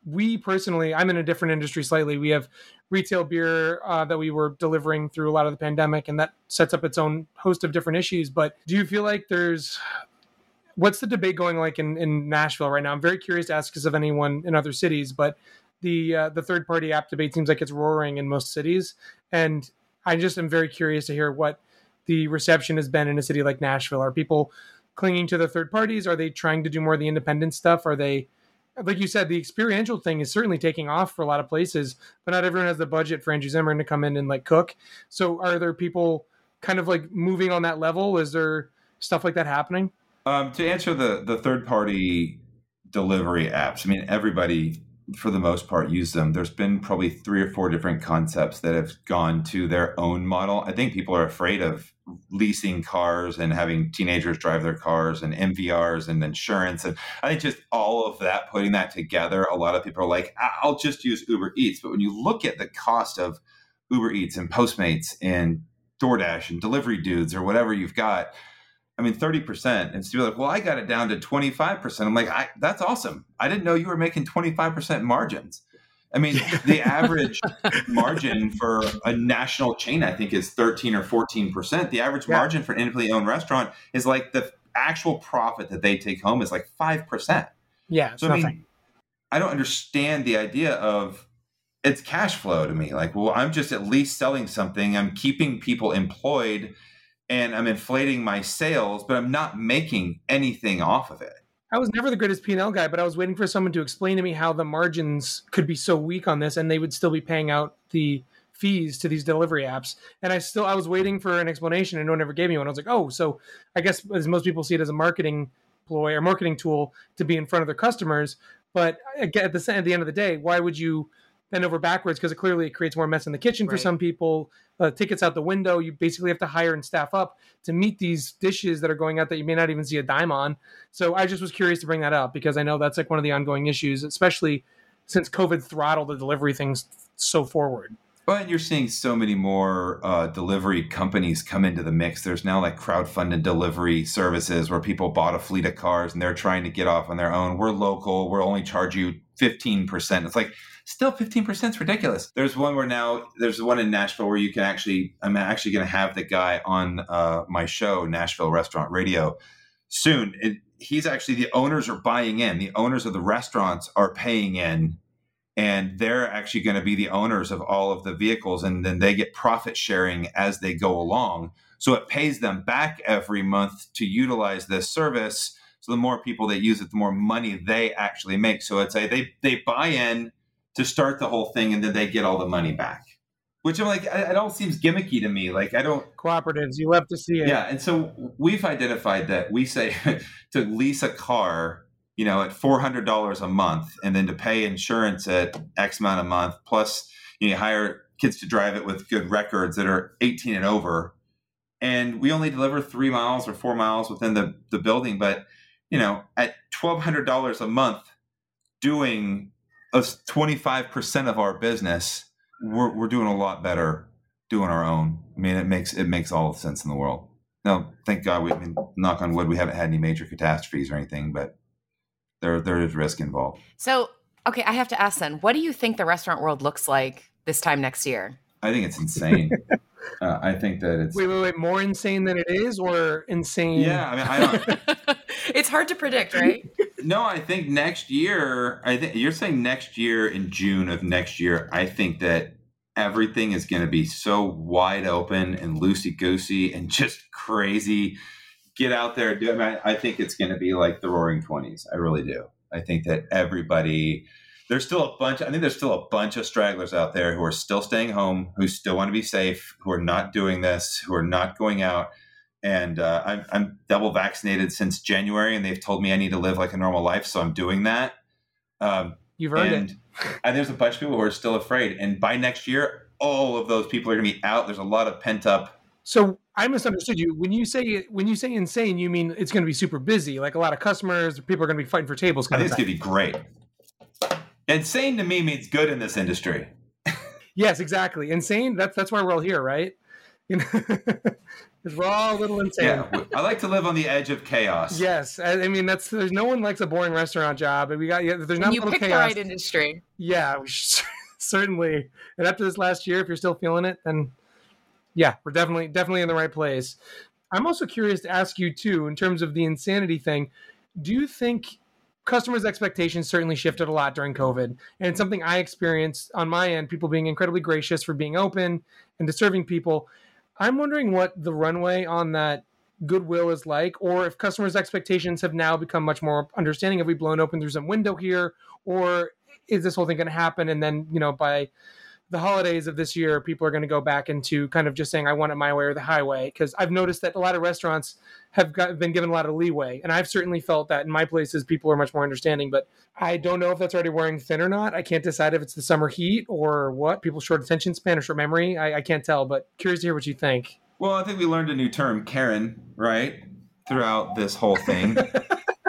we personally, I'm in a different industry slightly. We have retail beer uh, that we were delivering through a lot of the pandemic, and that sets up its own host of different issues. But do you feel like there's what's the debate going like in, in Nashville right now? I'm very curious to ask because of anyone in other cities, but the uh, the third party app debate seems like it's roaring in most cities, and I just am very curious to hear what the reception has been in a city like Nashville. Are people clinging to the third parties? Are they trying to do more of the independent stuff? Are they like you said, the experiential thing is certainly taking off for a lot of places, but not everyone has the budget for Andrew Zimmern to come in and like cook. So are there people kind of like moving on that level? Is there stuff like that happening? Um, to answer the the third party delivery apps, I mean everybody for the most part use them. There's been probably three or four different concepts that have gone to their own model. I think people are afraid of leasing cars and having teenagers drive their cars and MVRs and insurance. And I think just all of that, putting that together, a lot of people are like, I'll just use Uber Eats. But when you look at the cost of Uber Eats and Postmates and DoorDash and delivery dudes or whatever you've got, I mean, 30%. And so you're like, well, I got it down to 25%. I'm like, that's awesome. I didn't know you were making 25% margins. I mean, [laughs] the average margin for a national chain, I think, is 13 or 14%. The average yeah. margin for an independently owned restaurant is like the actual profit that they take home is like 5%. Yeah. So, I mean, I don't understand the idea of it's cash flow to me. Like, well, I'm just at least selling something. I'm keeping people employed and I'm inflating my sales, but I'm not making anything off of it. I was never the greatest P&L guy, but I was waiting for someone to explain to me how the margins could be so weak on this and they would still be paying out the fees to these delivery apps. And I still I was waiting for an explanation and no one ever gave me one. I was like, "Oh, so I guess as most people see it as a marketing ploy or marketing tool to be in front of their customers, but at the, at the end of the day, why would you bend over backwards because it clearly creates more mess in the kitchen right. for some people. Uh, tickets out the window. You basically have to hire and staff up to meet these dishes that are going out that you may not even see a dime on. So I just was curious to bring that up because I know that's like one of the ongoing issues, especially since COVID throttled the delivery things so forward. Well, and you're seeing so many more uh, delivery companies come into the mix. There's now like crowdfunded delivery services where people bought a fleet of cars and they're trying to get off on their own. We're local. We'll only charge you 15%. It's like still 15% is ridiculous. There's one where now there's one in Nashville where you can actually I'm actually going to have the guy on uh, my show Nashville Restaurant Radio soon. It, he's actually the owners are buying in. The owners of the restaurants are paying in and they're actually going to be the owners of all of the vehicles and then they get profit sharing as they go along. So it pays them back every month to utilize this service. So the more people that use it, the more money they actually make. So it's a they they buy in to start the whole thing and then they get all the money back which i'm like it all seems gimmicky to me like i don't cooperatives you love to see it yeah and so we've identified that we say [laughs] to lease a car you know at $400 a month and then to pay insurance at x amount a month plus you, know, you hire kids to drive it with good records that are 18 and over. And we only deliver three miles or four miles within the, the building. But, you know, at $1,200 a month, doing us 25% of our business, we're, we're doing a lot better doing our own. I mean, it makes, it makes all the sense in the world. Now, thank God, we I mean, knock on wood, we haven't had any major catastrophes or anything, but there, there is risk involved. So, okay, I have to ask then, what do you think the restaurant world looks like this time next year? I think it's insane. [laughs] uh, I think that it's wait, wait, wait, more insane than it is, or insane? Yeah, I mean, I don't. [laughs] it's hard to predict, right? no, I think next year. I think you're saying next year in June of next year. I think that everything is going to be so wide open and loosey goosey and just crazy. Get out there, do it. I think it's going to be like the Roaring Twenties. I really do. I think that everybody there's still a bunch. I think there's still a bunch of stragglers out there who are still staying home, who still want to be safe, who are not doing this, who are not going out. And uh, I'm, I'm double vaccinated since January, and they've told me I need to live like a normal life, so I'm doing that. Um, You've earned and, it. [laughs] and there's a bunch of people who are still afraid. And by next year, all of those people are going to be out. There's a lot of pent up. So I misunderstood you. When you say when you say insane, you mean it's going to be super busy, like a lot of customers, people are going to be fighting for tables. I think it's going to be great. Insane to me means good in this industry. yes, exactly. Insane. That's that's why we're all here, right? [laughs] You know, because we're all a little insane. Yeah, I like to live on the edge of chaos. Yes, I, I mean that's there's no one likes a boring restaurant job, and we got yeah, there's not you a little picked chaos. the right industry. Yeah, we should, [laughs] certainly. And after this last year, if you're still feeling it, then yeah, we're definitely definitely in the right place. I'm also curious to ask you too, in terms of the insanity thing. Do you think customers' expectations certainly shifted a lot during COVID. And it's something I experienced on my end, people being incredibly gracious for being open and to serving people. I'm wondering what the runway on that goodwill is like, or if customers' expectations have now become much more understanding. Have we blown open through some window here? Or is this whole thing going to happen? And then, you know, by the holidays of this year, people are going to go back into kind of just saying, I want it my way or the highway. Because I've noticed that a lot of restaurants have got, been given a lot of leeway. And I've certainly felt that in my places, people are much more understanding. But I don't know if that's already wearing thin or not. I can't decide if it's the summer heat or what. People's short attention span or short memory. I, I can't tell, but curious to hear what you think. Well, I think we learned a new term, Karen, right? Throughout this whole thing. [laughs]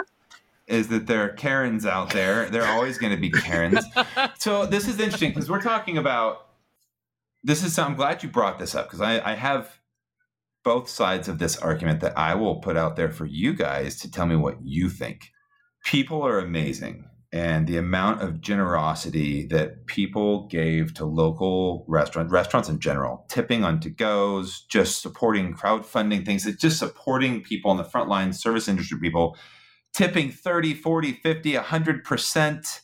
is that there are Karens out there. They're always going to be Karens. [laughs] so this is interesting because we're talking about this is I'm glad you brought this up because I, I have both sides of this argument that I will put out there for you guys to tell me what you think. People are amazing. And the amount of generosity that people gave to local restaurants, restaurants in general, tipping on to goes, just supporting crowdfunding things, it's just supporting people on the front line, service industry people tipping 30, 40, 50, 100%.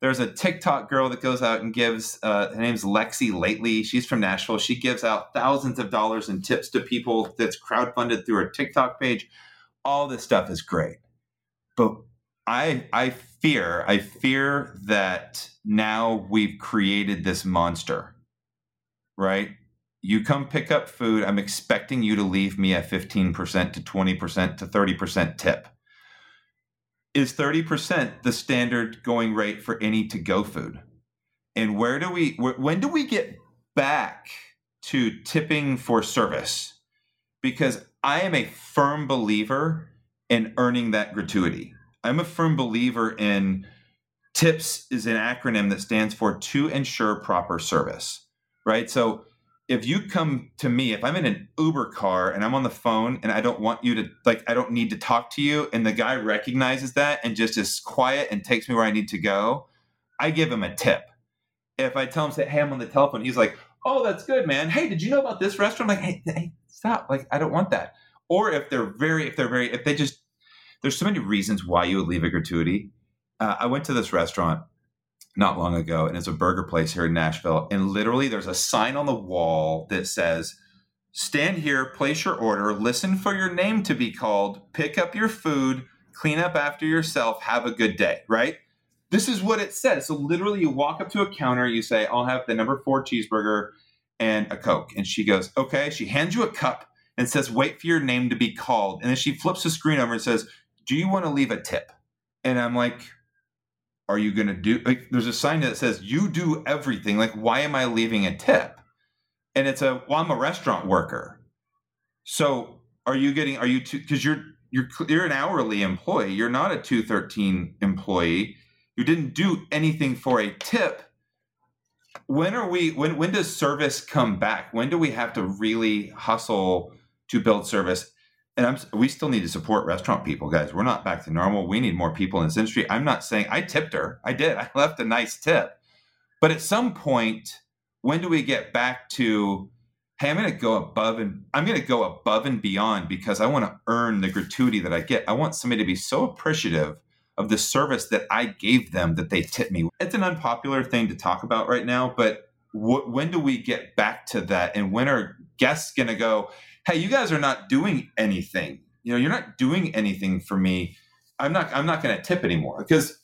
There's a TikTok girl that goes out and gives, uh, her name's Lexi Lately. She's from Nashville. She gives out thousands of dollars in tips to people that's crowdfunded through her TikTok page. All this stuff is great. But I, I fear, I fear that now we've created this monster, right? You come pick up food. I'm expecting you to leave me a 15% to 20% to 30% tip is 30% the standard going rate for any to go food? And where do we, when do we get back to tipping for service? Because I am a firm believer in earning that gratuity. I'm a firm believer in TIPS is an acronym that stands for to ensure proper service, right? So if you come to me, if I'm in an Uber car and I'm on the phone and I don't want you to like I don't need to talk to you and the guy recognizes that and just is quiet and takes me where I need to go, I give him a tip. If I tell him say, "Hey, I'm on the telephone," he's like, "Oh, that's good, man. Hey, did you know about this restaurant?" I'm like, "Hey, hey, stop! Like, I don't want that." Or if they're very, if they're very, if they just, there's so many reasons why you would leave a gratuity. Uh, I went to this restaurant not long ago, and it's a burger place here in Nashville. And literally, there's a sign on the wall that says, Stand here, place your order, listen for your name to be called, pick up your food, clean up after yourself, have a good day, right? This is what it says. So literally, you walk up to a counter, you say, I'll have the number four cheeseburger and a Coke. And she goes, Okay. She hands you a cup and says, Wait for your name to be called. And then she flips the screen over and says, Do you want to leave a tip? And I'm like, are you going to do like there's a sign that says you do everything like why am i leaving a tip and it's a well, I'm a restaurant worker. So are you getting are you too because you're you're you're an hourly employee. You're not a 213 employee. You didn't do anything for a tip. When are we when when does service come back? When do we have to really hustle to build service? And I'm we still need to support restaurant people, guys. We're not back to normal. We need more people in this industry. I'm not saying I tipped her. I did. [laughs] I left a nice tip. But at some point, when do we get back to hey, I'm going to go above and I'm going to go above and beyond because I want to earn the gratuity that I get. I want somebody to be so appreciative of the service that I gave them that they tip me. It's an unpopular thing to talk about right now, but wh- when do we get back to that? And when are guests going to go, hey, you guys are not doing anything. You know, you're not doing anything for me. I'm not. I'm not going to tip anymore because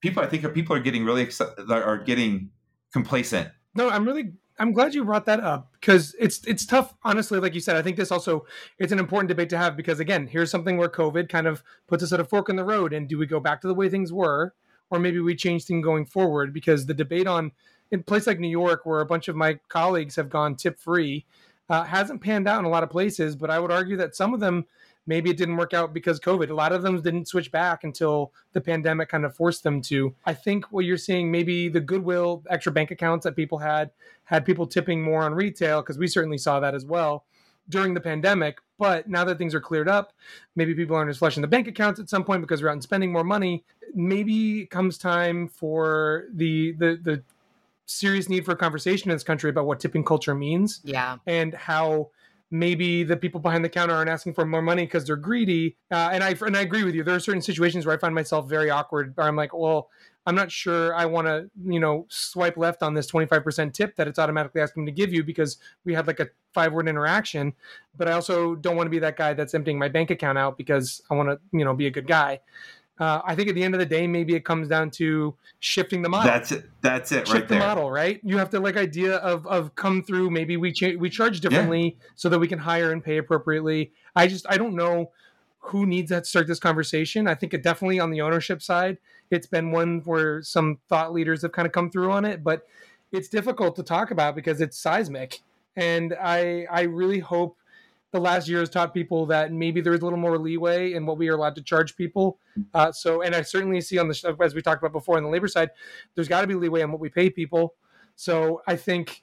people. I think are people are getting really are getting complacent. No, I'm really I'm glad you brought that up because it's it's tough. Honestly, like you said, I think this also it's an important debate to have because again, here's something where COVID kind of puts us at a fork in the road. And do we go back to the way things were, or maybe we change things going forward? Because the debate on in a place like New York, where a bunch of my colleagues have gone tip free, uh, hasn't panned out in a lot of places. But I would argue that some of them maybe it didn't work out because COVID. A lot of them didn't switch back until the pandemic kind of forced them to. I think what you're seeing, maybe the goodwill, extra bank accounts that people had, had people tipping more on retail because we certainly saw that as well during the pandemic. But now that things are cleared up, maybe people aren't as flush in the bank accounts at some point because we're out and spending more money. Maybe comes time for the the the serious need for a conversation in this country about what tipping culture means. Yeah. And how maybe the people behind the counter aren't asking for more money because they're greedy. Uh, and I and I agree with you. There are certain situations where I find myself very awkward. Where I'm like, well, I'm not sure I want to, you know, swipe left on this 25% tip that it's automatically asking me to give you because we had like a five word interaction. But I also don't want to be that guy that's emptying my bank account out because I want to, you know, be a good guy. Uh, I think at the end of the day, maybe it comes down to shifting the model. That's it. That's it. Shift right there. the model, right? You have to like idea of of come through. Maybe we cha- we charge differently yeah. so that we can hire and pay appropriately. I just I don't know who needs to start this conversation. I think it definitely on the ownership side, it's been one where some thought leaders have kind of come through on it, but it's difficult to talk about because it's seismic. And I I really hope the last year has taught people that maybe there is a little more leeway in what we are allowed to charge people. Uh, so, and I certainly see on the as we talked about before on the labor side, there's got to be leeway on what we pay people. So, I think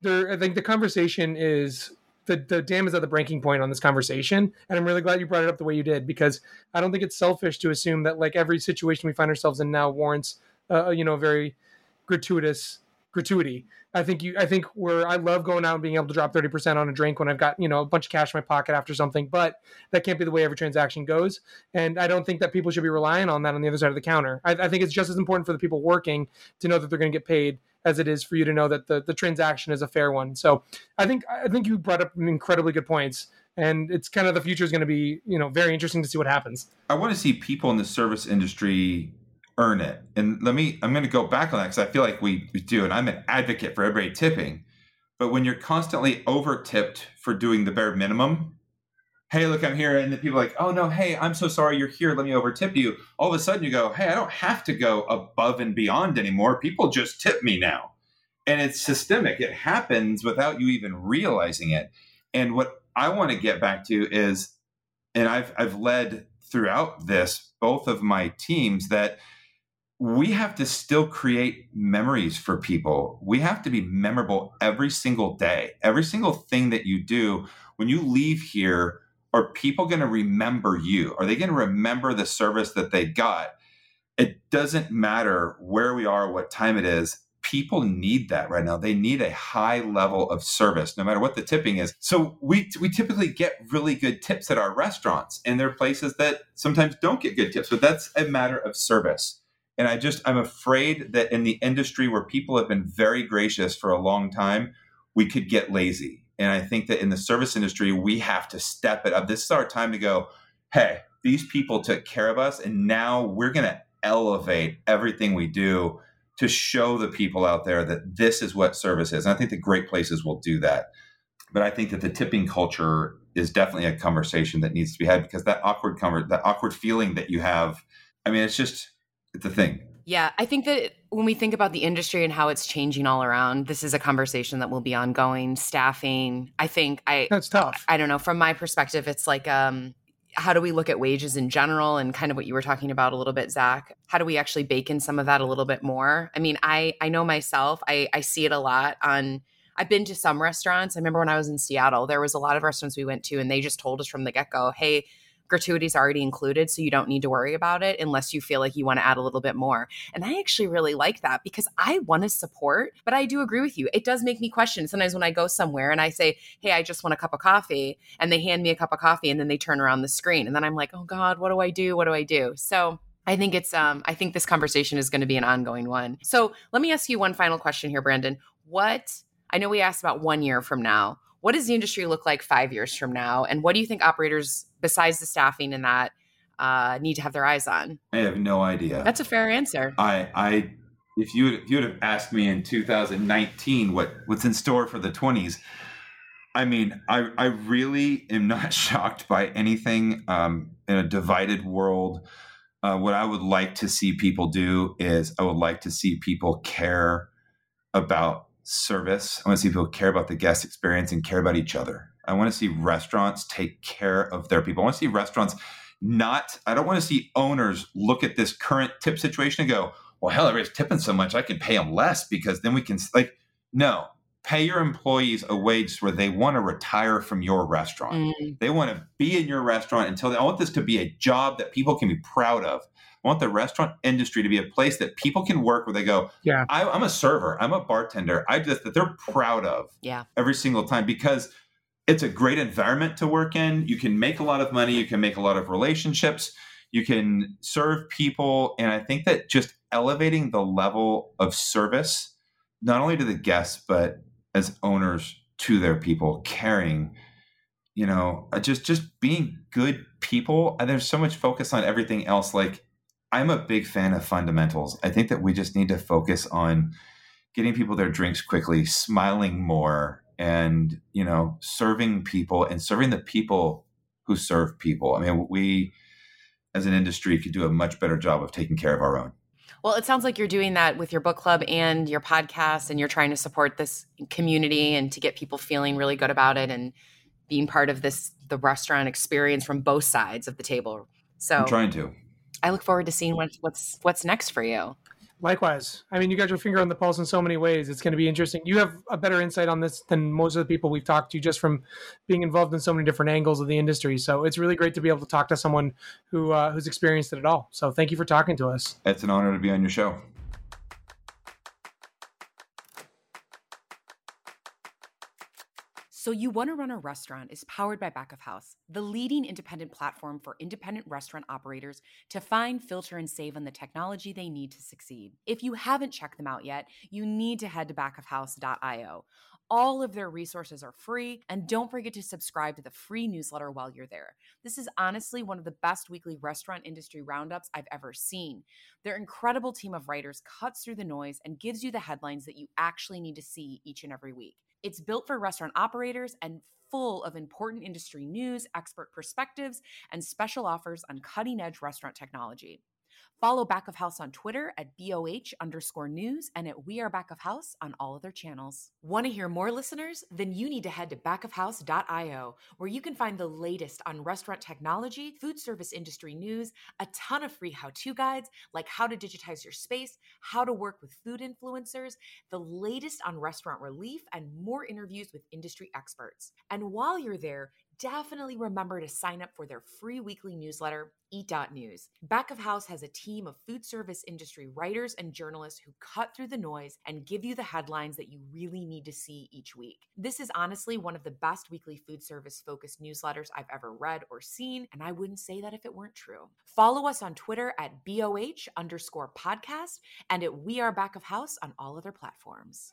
there, I think the conversation is the the dam is at the breaking point on this conversation, and I'm really glad you brought it up the way you did because I don't think it's selfish to assume that like every situation we find ourselves in now warrants, uh, you know, very gratuitous gratuity. I think you I think where I love going out and being able to drop 30% on a drink when I've got, you know, a bunch of cash in my pocket after something, but that can't be the way every transaction goes. And I don't think that people should be relying on that on the other side of the counter. I, I think it's just as important for the people working to know that they're going to get paid as it is for you to know that the, the transaction is a fair one. So I think I think you brought up incredibly good points and it's kind of the future is going to be you know very interesting to see what happens i want to see people in the service industry earn it. And let me, I'm going to go back on that because I feel like we, we do. And I'm an advocate for everybody tipping. But when you're constantly over tipped for doing the bare minimum, hey, look, I'm here. And the people like, oh, no, hey, I'm so sorry you're here. Let me over tip you. All of a sudden you go, hey, I don't have to go above and beyond anymore. People just tip me now. And it's systemic, it happens without you even realizing it. And what I want to get back to is, and I've, I've led throughout this, both of my teams, that we have to still create memories for people. We have to be memorable every single day. Every single thing that you do, when you leave here, are people going to remember you? Are they going to remember the service that they got? It doesn't matter where we are, what time it is. People need that right now. They need a high level of service, no matter what the tipping is. So we we typically get really good tips at our restaurants, and there are places that sometimes don't get good tips, but that's a matter of service and I just, I'm afraid that in the industry where people have been very gracious for a long time, we could get lazy. And I think that in the service industry, we have to step it up. This is our time to go, hey, these people took care of us. And now we're going to elevate everything we do to show the people out there that this is what service is. And I think the great places will do that. But I think that the tipping culture is definitely a conversation that needs to be had because that awkward conver- that awkward feeling that you have, I mean, it's just it's a thing. Yeah, I think that when we think about the industry and how it's changing all around, this is a conversation that will be ongoing. Staffing, I think I That's tough. I don't know, from my perspective, it's like um how do we look at wages in general and kind of what you were talking about a little bit zach how do we actually bake in some of that a little bit more i mean i i know myself i i see it a lot on i've been to some restaurants i remember when i was in seattle there was a lot of restaurants we went to and they just told us from the get-go hey gratuities already included so you don't need to worry about it unless you feel like you want to add a little bit more and i actually really like that because i want to support but i do agree with you it does make me question sometimes when i go somewhere and i say hey i just want a cup of coffee and they hand me a cup of coffee and then they turn around the screen and then i'm like oh god what do i do what do i do so I think it's um I think this conversation is going to be an ongoing one. So, let me ask you one final question here Brandon. What I know we asked about 1 year from now what does the industry look like five years from now? And what do you think operators, besides the staffing and that, uh, need to have their eyes on? I have no idea. That's a fair answer. I, I, if you if you would have asked me in 2019 what what's in store for the 20s, I mean, I I really am not [laughs] shocked by anything um, in a divided world. Uh, what I would like to see people do is I would like to see people care about service. I want to see people care about the guest experience and care about each other. I want to see restaurants take care of their people. I want to see restaurants not, I don't want to see owners look at this current tip situation and go, well, hell, everybody's tipping so much, I can pay them less because then we can, like, no, pay your employees a wage where they want to retire from your restaurant. Mm. They want to be in your restaurant until they, I want this to be a job that people can be proud of. I want the restaurant industry to be a place that people can work where they go, yeah, I, am a server, I'm a bartender. I just that they're proud of, yeah, every single time because it's a great environment to work in. You can make a lot of money, you can make a lot of relationships, you can serve people, and I think that just elevating the level of service, not only to the guests but as owners to their people, caring you know uh, just just being good people and there's so much focus on everything else like I'm a big fan of fundamentals. I think that we just need to focus on getting people their drinks quickly, smiling more, and you know, serving people and serving the people who serve people. I mean, we as an industry could do a much better job of taking care of our own. Well, it sounds like you're doing that with your book club and your podcast, and you're trying to support this community and to get people feeling really good about it and being part of this the restaurant experience from both sides of the table. So I'm trying to. I look forward to seeing what's what's what's next for you. Likewise. I mean, you got your finger on the pulse in so many ways. It's going to be interesting. You have a better insight on this than most of the people we've talked to just from being involved in so many different angles of the industry. So it's really great to be able to talk to someone who uh, who's experienced it at all. So thank you for talking to us. It's an honor to be on your show. So You Want to Run a Restaurant is powered by Back of House, the leading independent platform for independent restaurant operators to find, filter, and save on the technology they need to succeed. If you haven't checked them out yet, you need to head to backofhouse.io. All of their resources are free, and don't forget to subscribe to the free newsletter while you're there. This is honestly one of the best weekly restaurant industry roundups I've ever seen. Their incredible team of writers cuts through the noise and gives you the headlines that you actually need to see each and every week. It's built for restaurant operators and full of important industry news, expert perspectives, and special offers on cutting edge restaurant technology. Follow Back of House on Twitter at BOH underscore news and at We Are Back of House on all other channels. Want to hear more listeners? Then you need to head to backofhouse.io, where you can find the latest on restaurant technology, food service industry news, a ton of free how to guides like how to digitize your space, how to work with food influencers, the latest on restaurant relief, and more interviews with industry experts. And while you're there, definitely remember to sign up for their free weekly newsletter, Eat.News. Back of House has a team of food service industry writers and journalists who cut through the noise and give you the headlines that you really need to see each week. This is honestly one of the best weekly food service focused newsletters I've ever read or seen, and I wouldn't say that if it weren't true. Follow us on Twitter at BOH underscore podcast and at We Are Back of House on all other platforms.